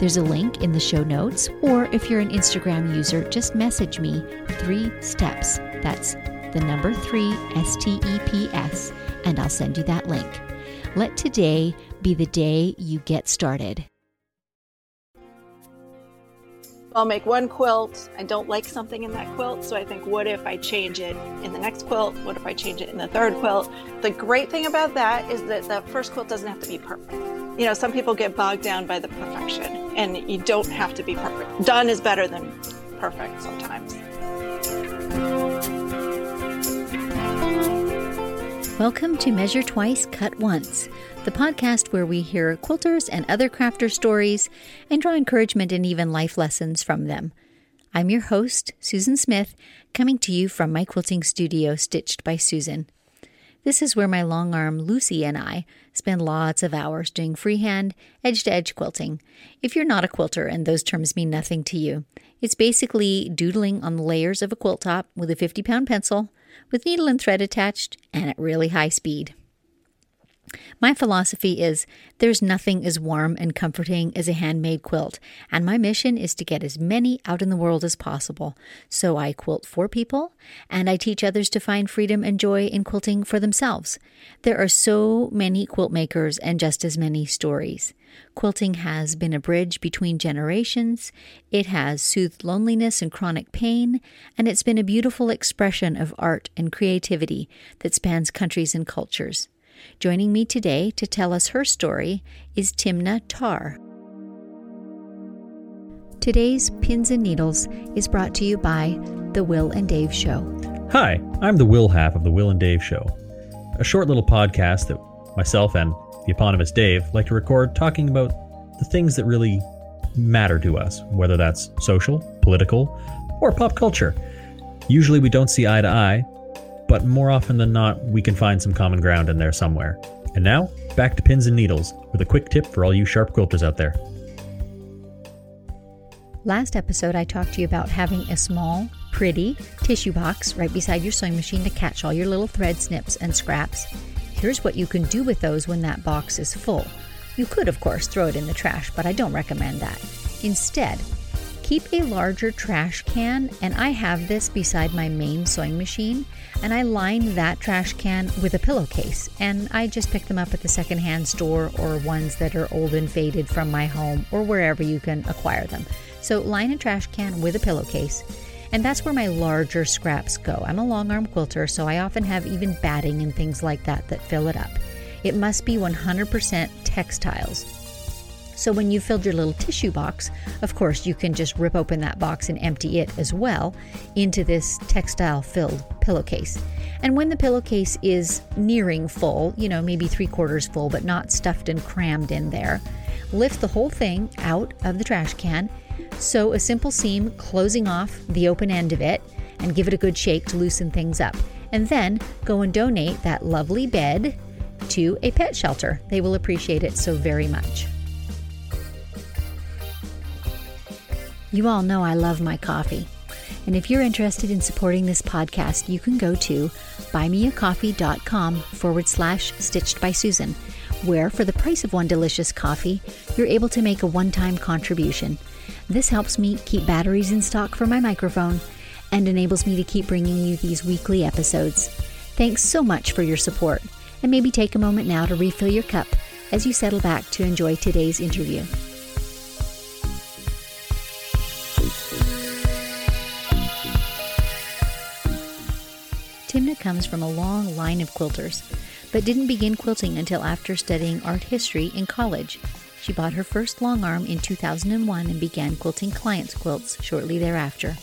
there's a link in the show notes, or if you're an Instagram user, just message me three steps. That's the number three, S T E P S, and I'll send you that link. Let today be the day you get started. I'll make one quilt. I don't like something in that quilt, so I think, what if I change it in the next quilt? What if I change it in the third quilt? The great thing about that is that the first quilt doesn't have to be perfect. You know, some people get bogged down by the perfection, and you don't have to be perfect. Done is better than perfect sometimes. Welcome to Measure Twice, Cut Once, the podcast where we hear quilters and other crafters' stories and draw encouragement and even life lessons from them. I'm your host, Susan Smith, coming to you from my quilting studio, Stitched by Susan. This is where my long arm Lucy and I spend lots of hours doing freehand, edge to edge quilting. If you're not a quilter and those terms mean nothing to you, it's basically doodling on the layers of a quilt top with a 50 pound pencil with needle and thread attached and at really high speed. My philosophy is there's nothing as warm and comforting as a handmade quilt, and my mission is to get as many out in the world as possible. So I quilt for people, and I teach others to find freedom and joy in quilting for themselves. There are so many quilt makers and just as many stories. Quilting has been a bridge between generations, it has soothed loneliness and chronic pain, and it's been a beautiful expression of art and creativity that spans countries and cultures. Joining me today to tell us her story is Timna Tarr. Today's Pins and Needles is brought to you by The Will and Dave Show. Hi, I'm the Will half of The Will and Dave Show, a short little podcast that myself and the eponymous Dave like to record talking about the things that really matter to us, whether that's social, political, or pop culture. Usually we don't see eye to eye, but more often than not, we can find some common ground in there somewhere. And now, back to pins and needles with a quick tip for all you sharp quilters out there. Last episode, I talked to you about having a small, pretty tissue box right beside your sewing machine to catch all your little thread snips and scraps. Here's what you can do with those when that box is full. You could, of course, throw it in the trash, but I don't recommend that. Instead, keep a larger trash can, and I have this beside my main sewing machine, and I line that trash can with a pillowcase. And I just pick them up at the secondhand store or ones that are old and faded from my home or wherever you can acquire them. So line a trash can with a pillowcase. And that's where my larger scraps go. I'm a long arm quilter, so I often have even batting and things like that that fill it up. It must be 100% textiles. So when you filled your little tissue box, of course, you can just rip open that box and empty it as well into this textile filled pillowcase. And when the pillowcase is nearing full, you know, maybe three quarters full, but not stuffed and crammed in there, lift the whole thing out of the trash can, sew a simple seam closing off the open end of it, and give it a good shake to loosen things up. And then go and donate that lovely bed to a pet shelter. They will appreciate it so very much. You all know I love my coffee. And if you're interested in supporting this podcast, you can go to buymeacoffee.com forward slash stitched by Susan, where for the price of one delicious coffee, you're able to make a one time contribution. This helps me keep batteries in stock for my microphone and enables me to keep bringing you these weekly episodes. Thanks so much for your support, and maybe take a moment now to refill your cup as you settle back to enjoy today's interview. Comes from a long line of quilters, but didn't begin quilting until after studying art history in college. She bought her first long arm in 2001 and began quilting clients' quilts shortly thereafter.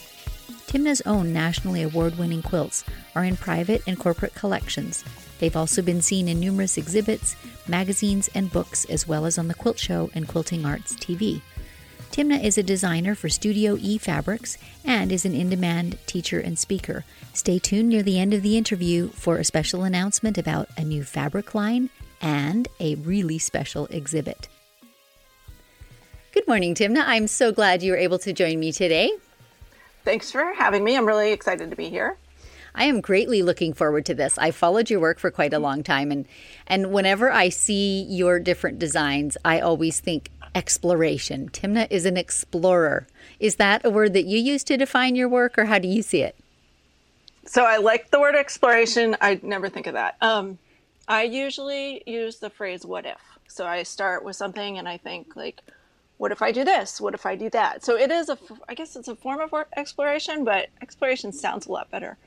Timna's own nationally award winning quilts are in private and corporate collections. They've also been seen in numerous exhibits, magazines, and books, as well as on the Quilt Show and Quilting Arts TV. Timna is a designer for Studio E Fabrics and is an in demand teacher and speaker. Stay tuned near the end of the interview for a special announcement about a new fabric line and a really special exhibit. Good morning, Timna. I'm so glad you were able to join me today. Thanks for having me. I'm really excited to be here. I am greatly looking forward to this. I followed your work for quite a long time and and whenever I see your different designs, I always think exploration. Timna is an explorer. Is that a word that you use to define your work or how do you see it? So I like the word exploration. I never think of that. Um, I usually use the phrase what if. So I start with something and I think like what if I do this? What if I do that? So it is a I guess it's a form of exploration, but exploration sounds a lot better.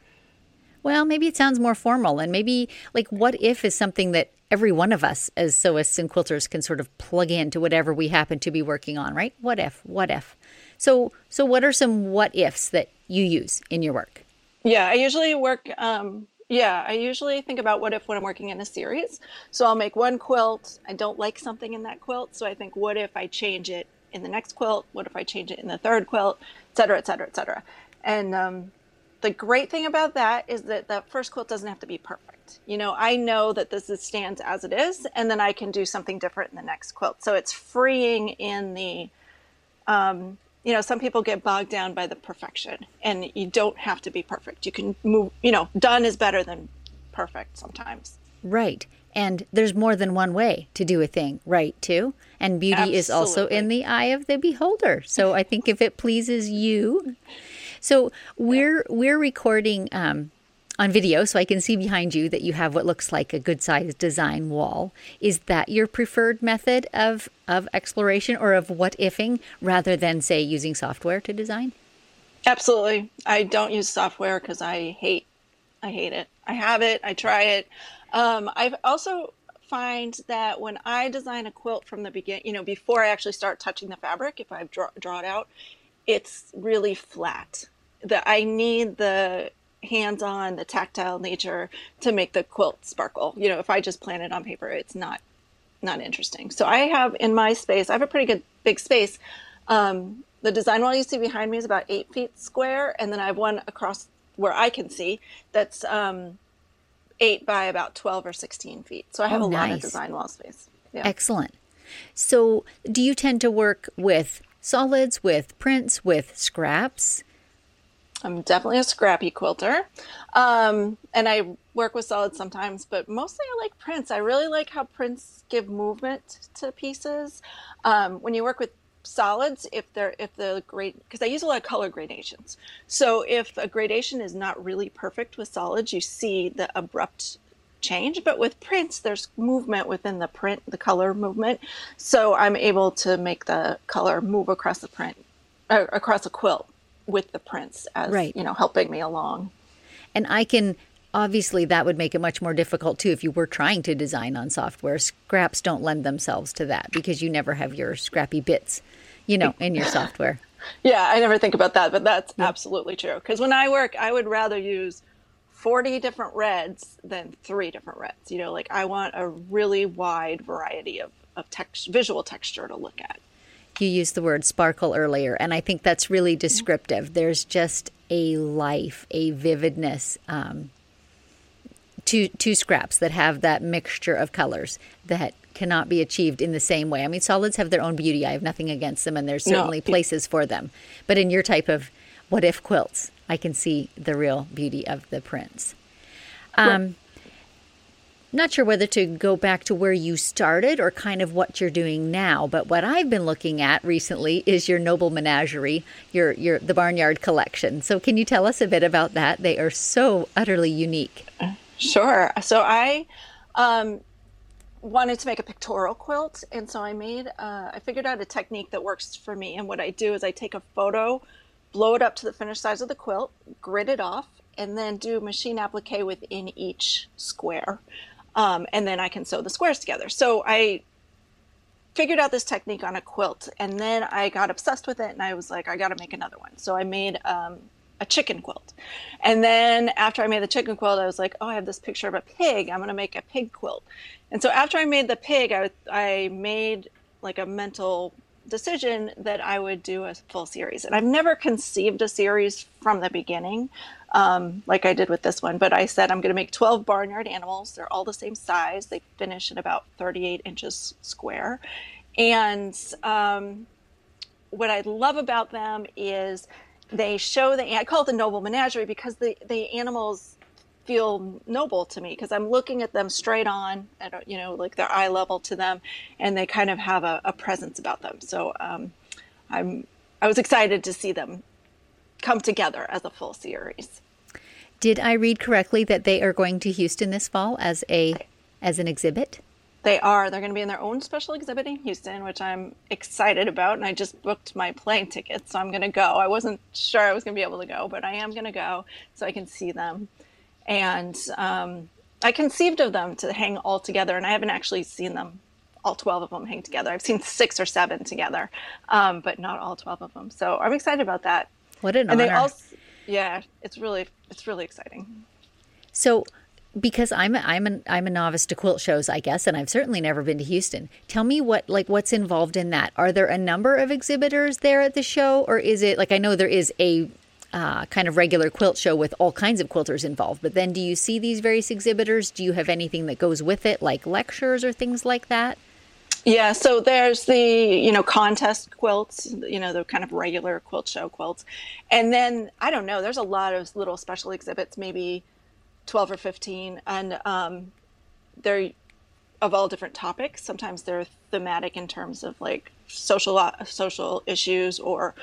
Well, maybe it sounds more formal, and maybe like what if is something that every one of us as sewists and quilters can sort of plug into whatever we happen to be working on, right? What if? What if? So, so what are some what ifs that you use in your work? Yeah, I usually work. Um, yeah, I usually think about what if when I'm working in a series. So I'll make one quilt. I don't like something in that quilt, so I think, what if I change it in the next quilt? What if I change it in the third quilt? Et cetera, et cetera, et cetera. And um, the great thing about that is that the first quilt doesn't have to be perfect. You know, I know that this is, stands as it is, and then I can do something different in the next quilt. So it's freeing in the, um, you know, some people get bogged down by the perfection, and you don't have to be perfect. You can move, you know, done is better than perfect sometimes. Right. And there's more than one way to do a thing, right, too? And beauty Absolutely. is also in the eye of the beholder. So I think if it pleases you, so we're we're recording um, on video, so I can see behind you that you have what looks like a good sized design wall. Is that your preferred method of of exploration or of what ifing, rather than say using software to design? Absolutely, I don't use software because I hate I hate it. I have it. I try it. Um, I've also find that when I design a quilt from the beginning, you know, before I actually start touching the fabric, if I draw, draw it out, it's really flat. That I need the hands-on, the tactile nature to make the quilt sparkle. You know, if I just plan it on paper, it's not not interesting. So I have in my space, I have a pretty good big space. Um, the design wall you see behind me is about eight feet square, and then I have one across where I can see that's um, eight by about twelve or sixteen feet. So I have oh, a nice. lot of design wall space. Yeah. Excellent. So, do you tend to work with solids, with prints, with scraps? I'm definitely a scrappy quilter. Um, and I work with solids sometimes, but mostly I like prints. I really like how prints give movement to pieces. Um, when you work with solids, if they're if the grade because I use a lot of color gradations. So if a gradation is not really perfect with solids, you see the abrupt change. But with prints, there's movement within the print, the color movement. So I'm able to make the color move across the print, uh, across a quilt with the prints as, right. you know, helping me along. And I can obviously that would make it much more difficult too if you were trying to design on software scraps don't lend themselves to that because you never have your scrappy bits you know in your software yeah i never think about that but that's yeah. absolutely true because when i work i would rather use 40 different reds than three different reds. You know, like I want a really wide variety of, of text, visual texture to look at. You used the word sparkle earlier, and I think that's really descriptive. There's just a life, a vividness um, to, to scraps that have that mixture of colors that cannot be achieved in the same way. I mean, solids have their own beauty. I have nothing against them, and there's certainly no. places for them. But in your type of what if quilts, I can see the real beauty of the prints. Um, not sure whether to go back to where you started or kind of what you're doing now, but what I've been looking at recently is your Noble Menagerie, your your the Barnyard collection. So can you tell us a bit about that? They are so utterly unique. Sure. So I um, wanted to make a pictorial quilt, and so I made uh, I figured out a technique that works for me. And what I do is I take a photo blow it up to the finished size of the quilt, grid it off, and then do machine applique within each square. Um, and then I can sew the squares together. So I figured out this technique on a quilt, and then I got obsessed with it, and I was like, I got to make another one. So I made um, a chicken quilt. And then after I made the chicken quilt, I was like, oh, I have this picture of a pig. I'm going to make a pig quilt. And so after I made the pig, I, I made like a mental decision that I would do a full series. And I've never conceived a series from the beginning, um, like I did with this one, but I said I'm going to make 12 barnyard animals. They're all the same size, they finish at about 38 inches square. And um, what I love about them is they show the, I call it the noble menagerie because the, the animals feel noble to me because I'm looking at them straight on, at, you know, like their eye level to them, and they kind of have a, a presence about them. So um, I'm I was excited to see them come together as a full series. Did I read correctly that they are going to Houston this fall as a as an exhibit? They are. They're going to be in their own special exhibit in Houston, which I'm excited about. And I just booked my plane ticket, so I'm going to go. I wasn't sure I was going to be able to go, but I am going to go so I can see them and um, I conceived of them to hang all together, and I haven't actually seen them all 12 of them hang together. I've seen six or seven together, um, but not all 12 of them. So I'm excited about that. What an and honor. They all, yeah, it's really, it's really exciting. So because I'm a, I'm a, I'm a novice to quilt shows, I guess, and I've certainly never been to Houston. Tell me what like what's involved in that. Are there a number of exhibitors there at the show, or is it like I know there is a uh, kind of regular quilt show with all kinds of quilters involved. But then, do you see these various exhibitors? Do you have anything that goes with it, like lectures or things like that? Yeah, so there's the you know contest quilts, you know the kind of regular quilt show quilts, and then I don't know. There's a lot of little special exhibits, maybe twelve or fifteen, and um, they're of all different topics. Sometimes they're thematic in terms of like social uh, social issues or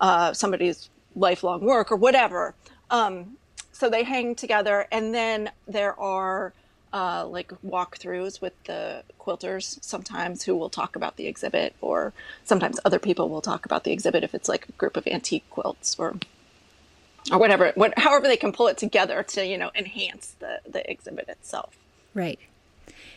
uh, somebody's lifelong work or whatever. Um, so they hang together, and then there are uh, like walkthroughs with the quilters sometimes who will talk about the exhibit, or sometimes other people will talk about the exhibit if it's like a group of antique quilts or or whatever, what, however they can pull it together to you know enhance the the exhibit itself. Right.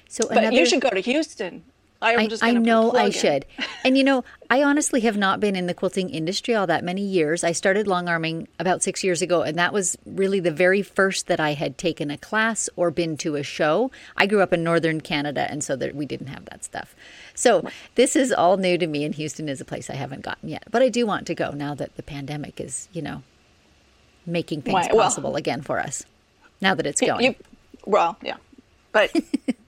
So, but another... you should go to Houston. I, I know I should. and you know, I honestly have not been in the quilting industry all that many years. I started long arming about six years ago, and that was really the very first that I had taken a class or been to a show. I grew up in northern Canada, and so that we didn't have that stuff. So this is all new to me, and Houston is a place I haven't gotten yet. But I do want to go now that the pandemic is, you know, making things well, possible again for us. Now that it's going. You, well, yeah, but.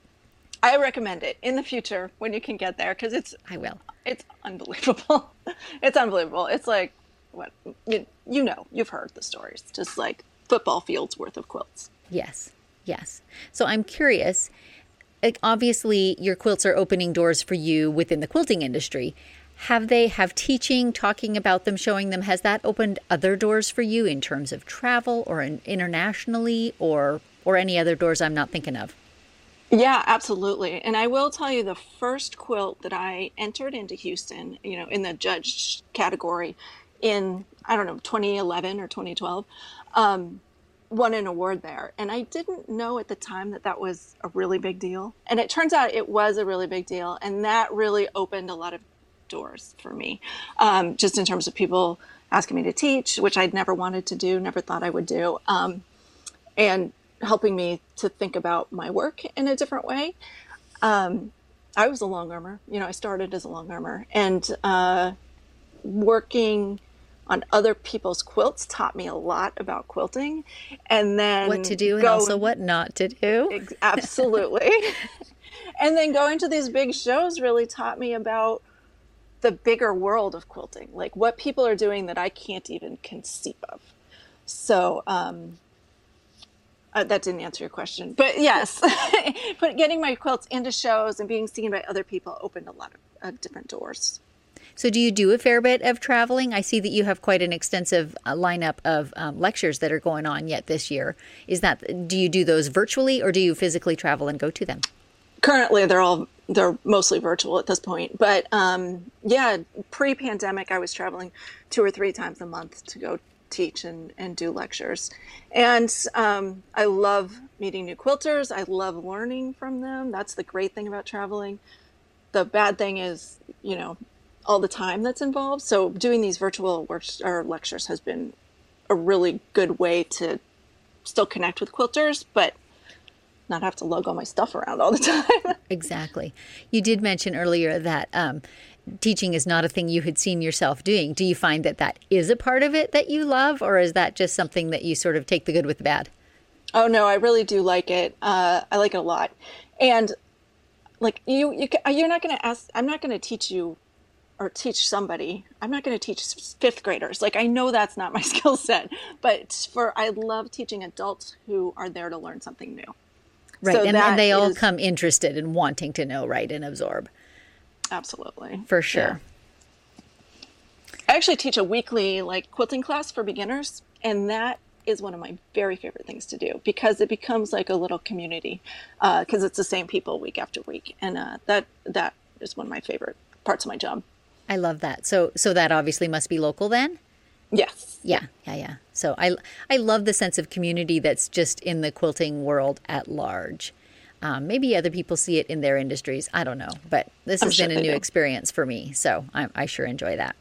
I recommend it in the future when you can get there because it's I will. It's unbelievable. it's unbelievable. It's like what you, you know, you've heard the stories. Just like football fields worth of quilts. Yes. Yes. So I'm curious. Like obviously your quilts are opening doors for you within the quilting industry. Have they have teaching, talking about them, showing them has that opened other doors for you in terms of travel or in, internationally or or any other doors I'm not thinking of? Yeah, absolutely. And I will tell you the first quilt that I entered into Houston, you know, in the judge category in, I don't know, 2011 or 2012, um, won an award there. And I didn't know at the time that that was a really big deal. And it turns out it was a really big deal. And that really opened a lot of doors for me, um, just in terms of people asking me to teach, which I'd never wanted to do, never thought I would do. Um, and helping me to think about my work in a different way. Um, I was a long armor, you know, I started as a long armor and uh, working on other people's quilts taught me a lot about quilting and then what to do and also what not to do. absolutely. and then going to these big shows really taught me about the bigger world of quilting, like what people are doing that I can't even conceive of. So, um, uh, that didn't answer your question, but yes, but getting my quilts into shows and being seen by other people opened a lot of uh, different doors. So, do you do a fair bit of traveling? I see that you have quite an extensive uh, lineup of um, lectures that are going on yet this year. Is that do you do those virtually or do you physically travel and go to them? Currently, they're all they're mostly virtual at this point. But um, yeah, pre-pandemic, I was traveling two or three times a month to go teach and, and do lectures. And um, I love meeting new quilters. I love learning from them. That's the great thing about traveling. The bad thing is, you know, all the time that's involved. So doing these virtual works or lectures has been a really good way to still connect with quilters, but not have to lug all my stuff around all the time. exactly. You did mention earlier that um, teaching is not a thing you had seen yourself doing. Do you find that that is a part of it that you love, or is that just something that you sort of take the good with the bad? Oh no, I really do like it. Uh, I like it a lot, and like you, you you're not going to ask. I'm not going to teach you or teach somebody. I'm not going to teach fifth graders. Like I know that's not my skill set, but for I love teaching adults who are there to learn something new. Right, so and, and, they all is, come interested in wanting to know, right, and absorb. Absolutely, for sure. Yeah. I actually teach a weekly like quilting class for beginners, and that is one of my very favorite things to do because it becomes like a little community because uh, it's the same people week after week, and uh, that that is one of my favorite parts of my job. I love that. So so that obviously must be local then. Yes. Yeah, yeah, yeah. So I I love the sense of community that's just in the quilting world at large. Um, maybe other people see it in their industries. I don't know, but this I'm has sure been a new do. experience for me, so I, I sure enjoy that.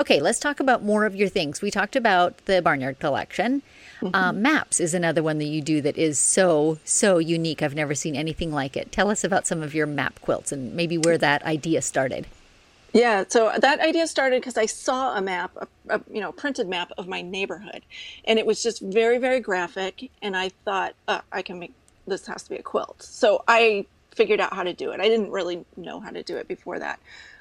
Okay, let's talk about more of your things. We talked about the Barnyard Collection. Mm-hmm. Um, maps is another one that you do that is so, so unique. I've never seen anything like it. Tell us about some of your map quilts and maybe where that idea started. Yeah, so that idea started because I saw a map, a, a, you know, printed map of my neighborhood, and it was just very, very graphic. And I thought, uh, I can make this has to be a quilt. So I figured out how to do it. I didn't really know how to do it before that.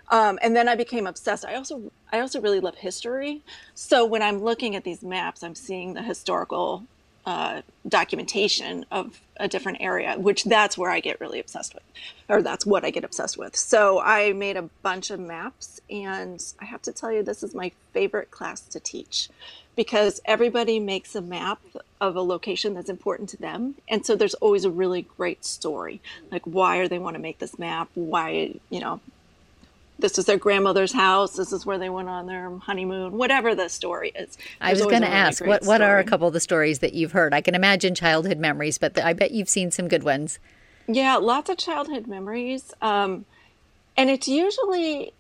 Um, and then I became obsessed. I also I also really love history. So when I'm looking at these maps, I'm seeing the historical uh, documentation of a different area, which that's where I get really obsessed with, or that's what I get obsessed with. So I made a bunch of maps, and I have to tell you, this is my favorite class to teach because everybody makes a map of a location that's important to them. And so there's always a really great story. Like, why are they want to make this map? Why, you know, this is their grandmother's house. This is where they went on their honeymoon. Whatever the story is. I was going to ask what what are a couple of the stories that you've heard? I can imagine childhood memories, but the, I bet you've seen some good ones. Yeah, lots of childhood memories, um, and it's usually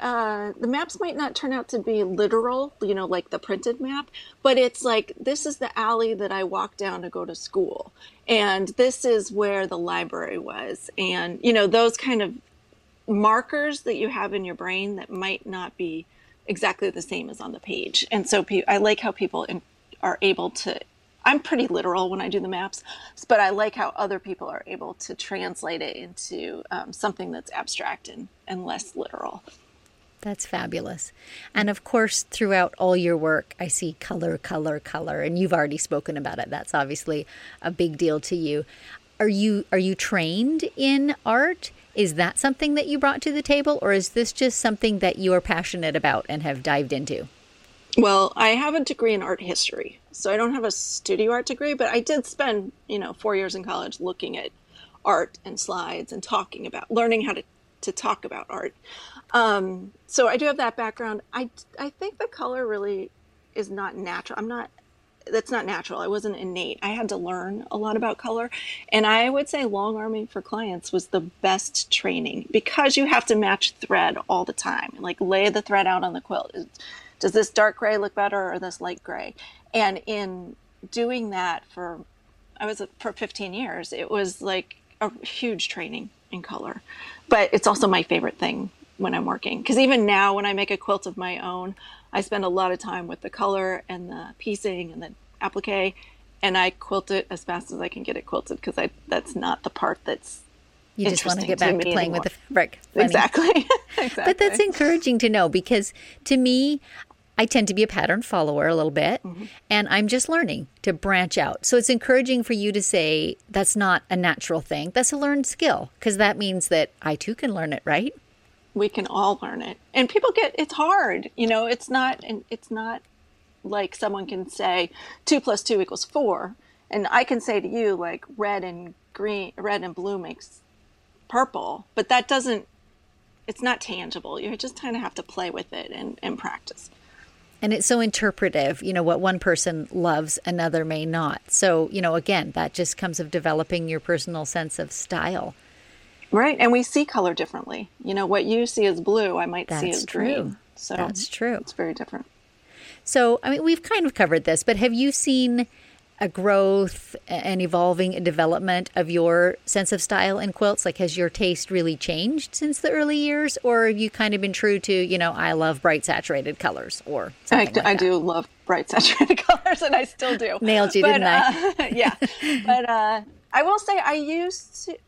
uh, the maps might not turn out to be literal, you know, like the printed map, but it's like this is the alley that I walked down to go to school, and this is where the library was, and you know those kind of markers that you have in your brain that might not be exactly the same as on the page. And so pe- I like how people in- are able to. I'm pretty literal when I do the maps, but I like how other people are able to translate it into um, something that's abstract and, and less literal. That's fabulous. And of course, throughout all your work, I see color, color, color, and you've already spoken about it. That's obviously a big deal to you. Are you are you trained in art? Is that something that you brought to the table, or is this just something that you are passionate about and have dived into? Well, I have a degree in art history, so I don't have a studio art degree, but I did spend, you know, four years in college looking at art and slides and talking about learning how to, to talk about art. Um, so I do have that background. I, I think the color really is not natural. I'm not that's not natural. I wasn't innate. I had to learn a lot about color. And I would say long arming for clients was the best training because you have to match thread all the time. Like lay the thread out on the quilt. Does this dark gray look better or this light gray? And in doing that for I was for 15 years, it was like a huge training in color. But it's also my favorite thing when I'm working because even now when I make a quilt of my own, I spend a lot of time with the color and the piecing and the applique, and I quilt it as fast as I can get it quilted because I that's not the part that's you just want to get back to, to playing anymore. with the fabric. Exactly. exactly. But that's encouraging to know because to me, I tend to be a pattern follower a little bit, mm-hmm. and I'm just learning to branch out. So it's encouraging for you to say that's not a natural thing. That's a learned skill because that means that I too can learn it, right? We can all learn it. And people get it's hard you know it's not and it's not like someone can say two plus two equals four. And i can say to you like red and green red and blue makes purple but that doesn't it's not tangible. You just kind of have to play with it and, and practice. And it's so interpretive you know what one person loves another may not. So you know again that just comes of developing your personal sense of style Right. And we see color differently. You know, what you see as blue, I might That's see as true. green. So That's true. It's very different. So, I mean, we've kind of covered this, but have you seen a growth and evolving and development of your sense of style in quilts? Like, has your taste really changed since the early years, or have you kind of been true to, you know, I love bright saturated colors, or I, like I do love bright saturated colors, and I still do. Nailed you, but, didn't I? Uh, yeah, but uh, I will say I used to.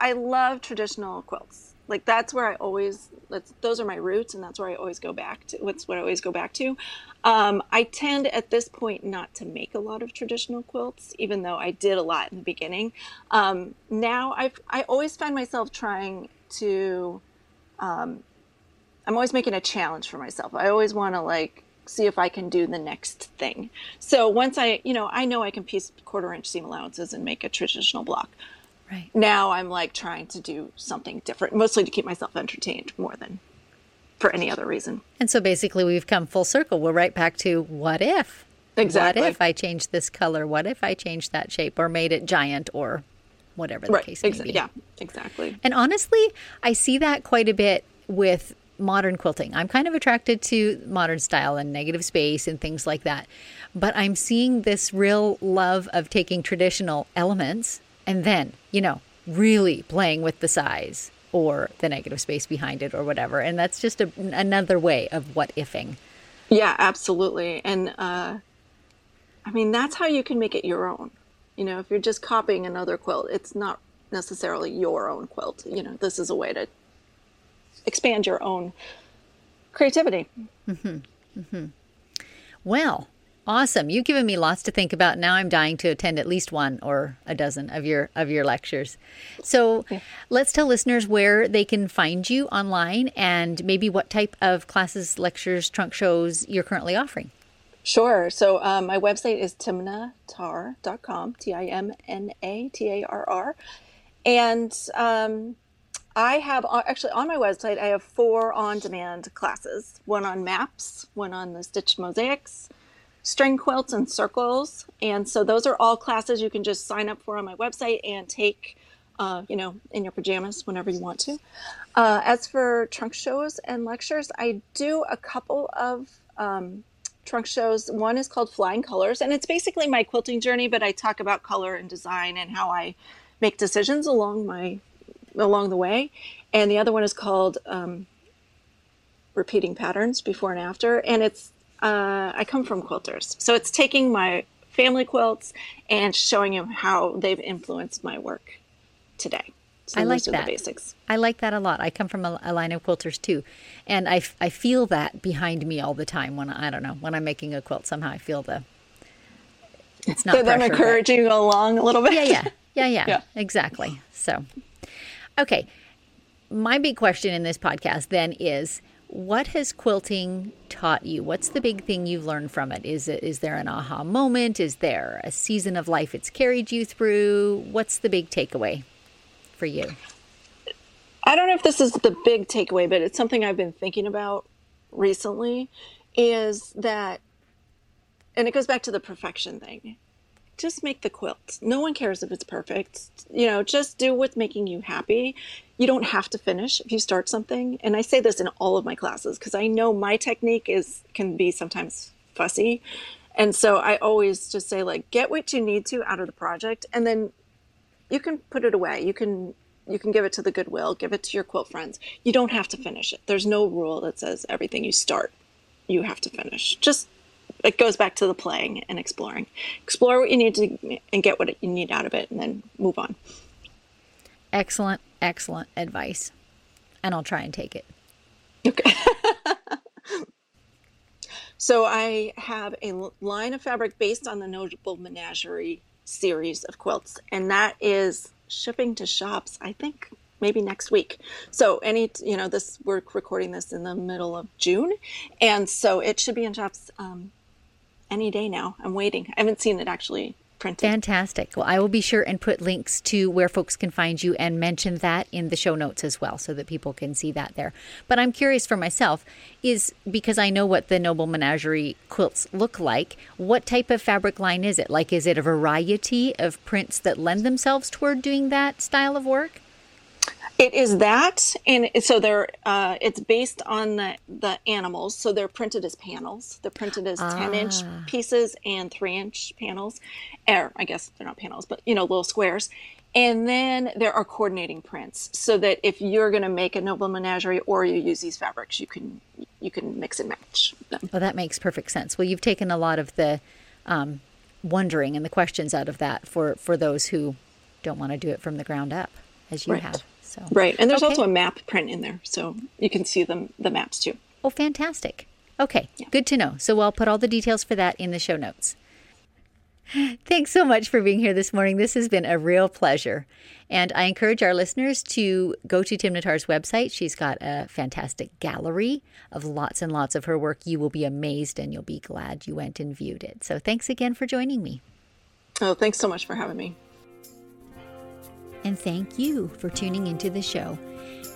I, I love traditional quilts like that's where I always that's those are my roots and that's where I always go back to what's what I always go back to. Um, I tend at this point not to make a lot of traditional quilts, even though I did a lot in the beginning. Um, now I've I always find myself trying to um, I'm always making a challenge for myself. I always want to like see if I can do the next thing. So once I, you know, I know I can piece quarter inch seam allowances and make a traditional block. Right. Now I'm like trying to do something different, mostly to keep myself entertained more than for any other reason. And so basically, we've come full circle. We're right back to what if? Exactly. What if I changed this color? What if I changed that shape or made it giant or whatever the right. case may Exa- be? Yeah, exactly. And honestly, I see that quite a bit with modern quilting. I'm kind of attracted to modern style and negative space and things like that. But I'm seeing this real love of taking traditional elements and then, you know, really playing with the size or the negative space behind it or whatever. And that's just a, another way of what ifing. Yeah, absolutely. And uh, I mean, that's how you can make it your own. You know, if you're just copying another quilt, it's not necessarily your own quilt. You know, this is a way to expand your own creativity. Mm-hmm. Mm-hmm. Well, Awesome. You've given me lots to think about. Now I'm dying to attend at least one or a dozen of your of your lectures. So yeah. let's tell listeners where they can find you online and maybe what type of classes, lectures, trunk shows you're currently offering. Sure. So um, my website is timnatarr.com, T I M N A T A R R. And um, I have uh, actually on my website, I have four on demand classes one on maps, one on the stitched mosaics, string quilts and circles. And so those are all classes you can just sign up for on my website and take, uh, you know, in your pajamas whenever you want to. Uh, as for trunk shows and lectures, I do a couple of um, trunk shows. One is called Flying Colors, and it's basically my quilting journey, but I talk about color and design and how I make decisions along my along the way. And the other one is called um, Repeating Patterns Before and After, and it's uh, I come from quilters. So it's taking my family quilts and showing you how they've influenced my work today. So I like that. basics. I like that a lot. I come from a, a, line of quilters too, and I, I feel that behind me all the time when I, I don't know when I'm making a quilt. Somehow I feel the it's not so them encouraging you along a little bit. Yeah, yeah, yeah, yeah, yeah, exactly. So, okay, my big question in this podcast then is what has quilting taught you? What's the big thing you've learned from it? Is it is there an aha moment? Is there a season of life it's carried you through? What's the big takeaway for you? I don't know if this is the big takeaway, but it's something I've been thinking about recently is that and it goes back to the perfection thing just make the quilt. No one cares if it's perfect. You know, just do what's making you happy. You don't have to finish if you start something. And I say this in all of my classes because I know my technique is can be sometimes fussy. And so I always just say like get what you need to out of the project and then you can put it away. You can you can give it to the goodwill, give it to your quilt friends. You don't have to finish it. There's no rule that says everything you start you have to finish. Just it goes back to the playing and exploring. Explore what you need to and get what you need out of it, and then move on. Excellent, excellent advice, and I'll try and take it. Okay. so I have a line of fabric based on the Notable Menagerie series of quilts, and that is shipping to shops. I think maybe next week. So any, you know, this we're recording this in the middle of June, and so it should be in shops um, any day now. I'm waiting. I haven't seen it actually printed. Fantastic. Well, I will be sure and put links to where folks can find you and mention that in the show notes as well so that people can see that there. But I'm curious for myself is because I know what the Noble Menagerie quilts look like, what type of fabric line is it? Like is it a variety of prints that lend themselves toward doing that style of work? It is that, and so they're uh, it's based on the the animals. So they're printed as panels. They're printed as ten inch Ah. pieces and three inch panels, or I guess they're not panels, but you know little squares. And then there are coordinating prints, so that if you're going to make a noble menagerie or you use these fabrics, you can you can mix and match them. Well, that makes perfect sense. Well, you've taken a lot of the um, wondering and the questions out of that for for those who don't want to do it from the ground up, as you Right. have. So Right, and there's Okay. also a map print in there, so you can see them the maps too. Oh, fantastic. Okay, good to know. So I'll put all the details for that in the show notes. Thanks so much for being here this morning. This has been a real pleasure. And I encourage our listeners to go to Timna Tarr's website. She's got a fantastic gallery of lots and lots of her work. You will be amazed and you'll be glad you went and viewed it. So thanks again for joining me. Oh, thanks so much for having me. And thank you for tuning into the show.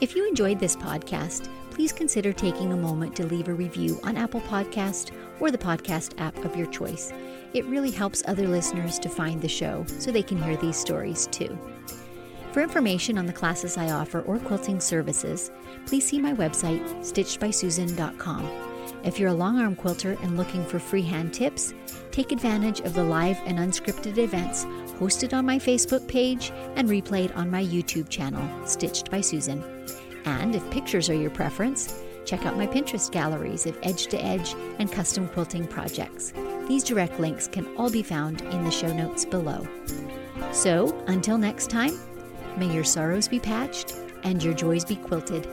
If you enjoyed this podcast, please consider taking a moment to leave a review on Apple Podcast or the podcast app of your choice. It really helps other listeners to find the show so they can hear these stories too. For information on the classes I offer or quilting services, please see my website, stitchedbysusan.com. If you're a long arm quilter and looking for freehand tips, take advantage of the live and unscripted events hosted on my Facebook page and replayed on my YouTube channel, Stitched by Susan. And if pictures are your preference, check out my Pinterest galleries of edge to edge and custom quilting projects. These direct links can all be found in the show notes below. So, until next time, may your sorrows be patched and your joys be quilted.